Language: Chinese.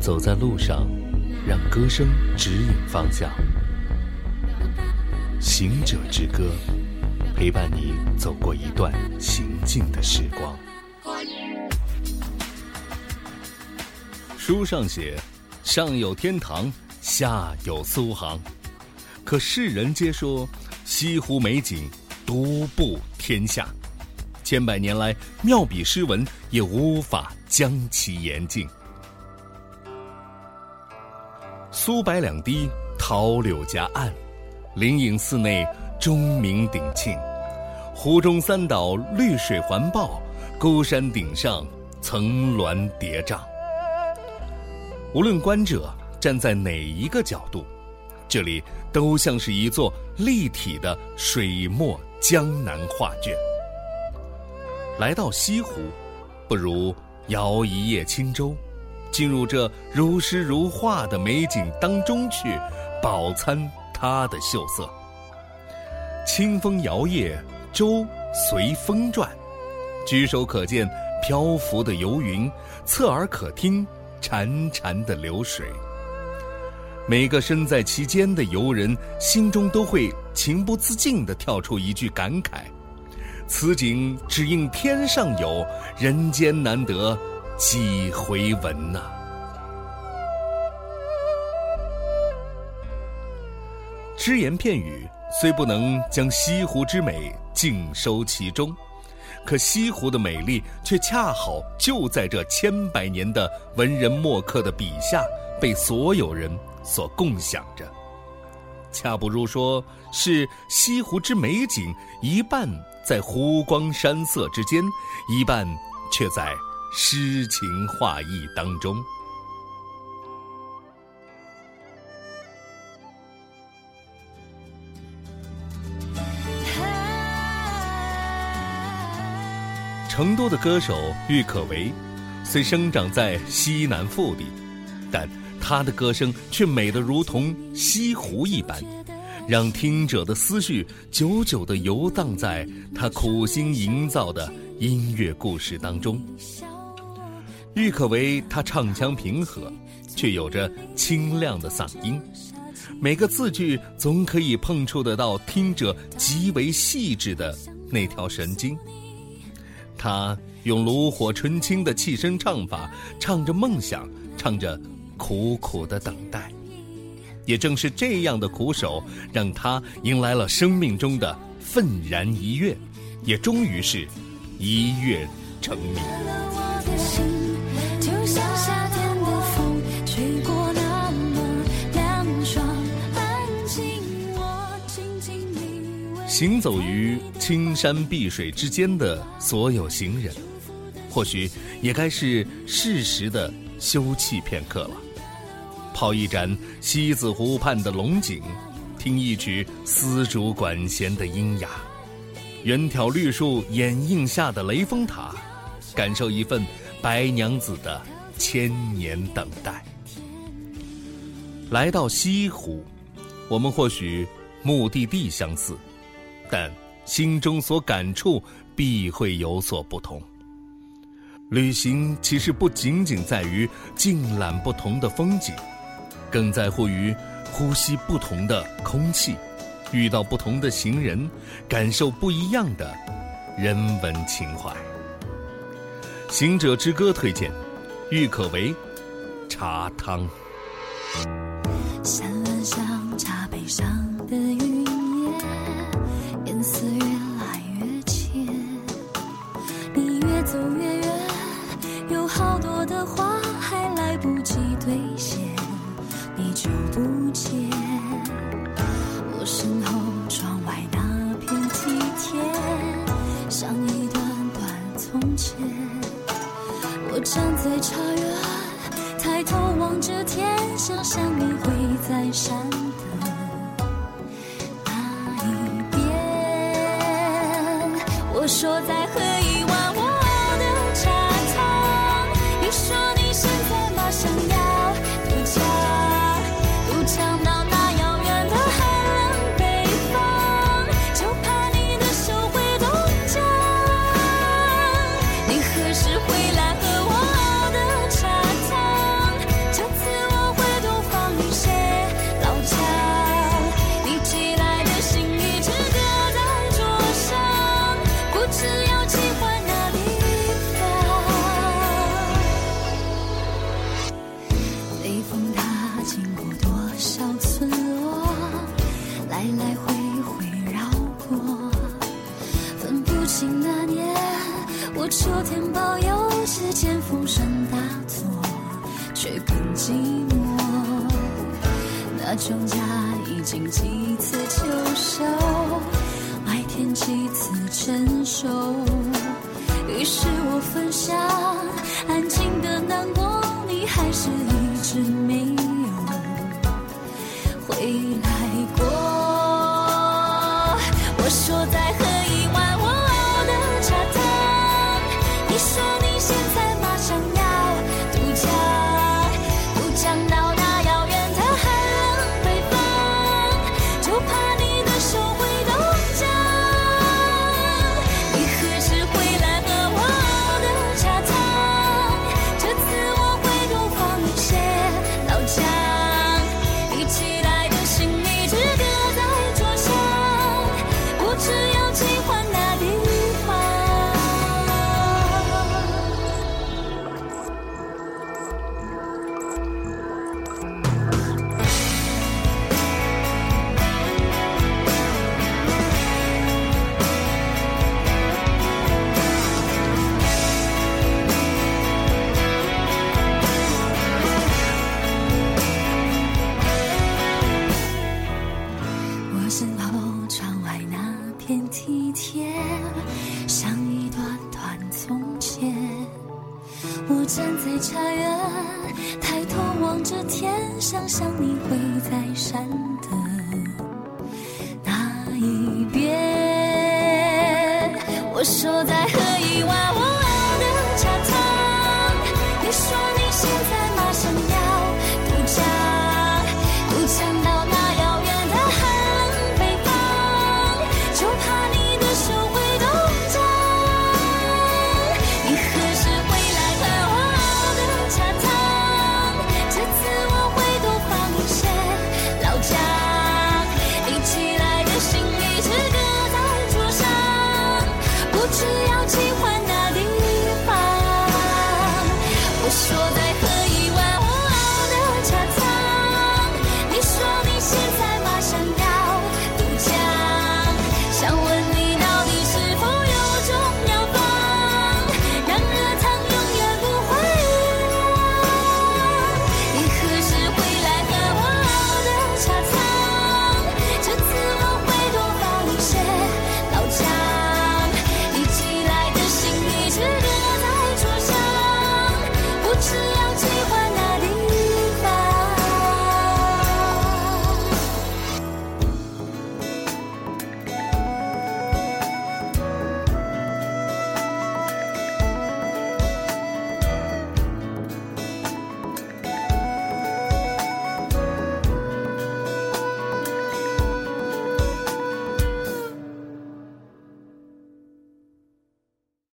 走在路上，让歌声指引方向。行者之歌，陪伴你走过一段行进的时光。书上写，上有天堂，下有苏杭，可世人皆说西湖美景独步天下。千百年来，妙笔诗文也无法将其言尽。苏白两堤，桃柳夹岸。灵隐寺内钟鸣鼎庆，湖中三岛绿水环抱，孤山顶上层峦叠嶂。无论观者站在哪一个角度，这里都像是一座立体的水墨江南画卷。来到西湖，不如摇一叶轻舟，进入这如诗如画的美景当中去，饱餐。它的秀色，清风摇曳，舟随风转，举手可见漂浮的游云，侧耳可听潺潺的流水。每个身在其间的游人心中都会情不自禁地跳出一句感慨：“此景只应天上有，人间难得几回闻呐。”只言片语虽不能将西湖之美尽收其中，可西湖的美丽却恰好就在这千百年的文人墨客的笔下被所有人所共享着。恰不如说是西湖之美景，一半在湖光山色之间，一半却在诗情画意当中。成都的歌手郁可唯，虽生长在西南腹地，但他的歌声却美得如同西湖一般，让听者的思绪久久地游荡在他苦心营造的音乐故事当中。郁可唯，他唱腔平和，却有着清亮的嗓音，每个字句总可以碰触得到听者极为细致的那条神经。他用炉火纯青的气声唱法，唱着梦想，唱着苦苦的等待。也正是这样的苦守，让他迎来了生命中的愤然一跃，也终于是一跃成名。行走于青山碧水之间的所有行人，或许也该是适时的休憩片刻了。泡一盏西子湖畔的龙井，听一曲丝竹管弦的音雅，远眺绿树掩映下的雷峰塔，感受一份白娘子的千年等待。来到西湖，我们或许目的地相似。但心中所感触必会有所不同。旅行其实不仅仅在于尽览不同的风景，更在乎于呼吸不同的空气，遇到不同的行人，感受不一样的人文情怀。行者之歌推荐，郁可唯，茶汤。说再那年，我秋天保佑，只见风声大作，却更寂寞。那庄稼已经几次秋收，麦田几次成熟，于是。现在这天，想象你会在山的那一边。我说再喝一碗，我。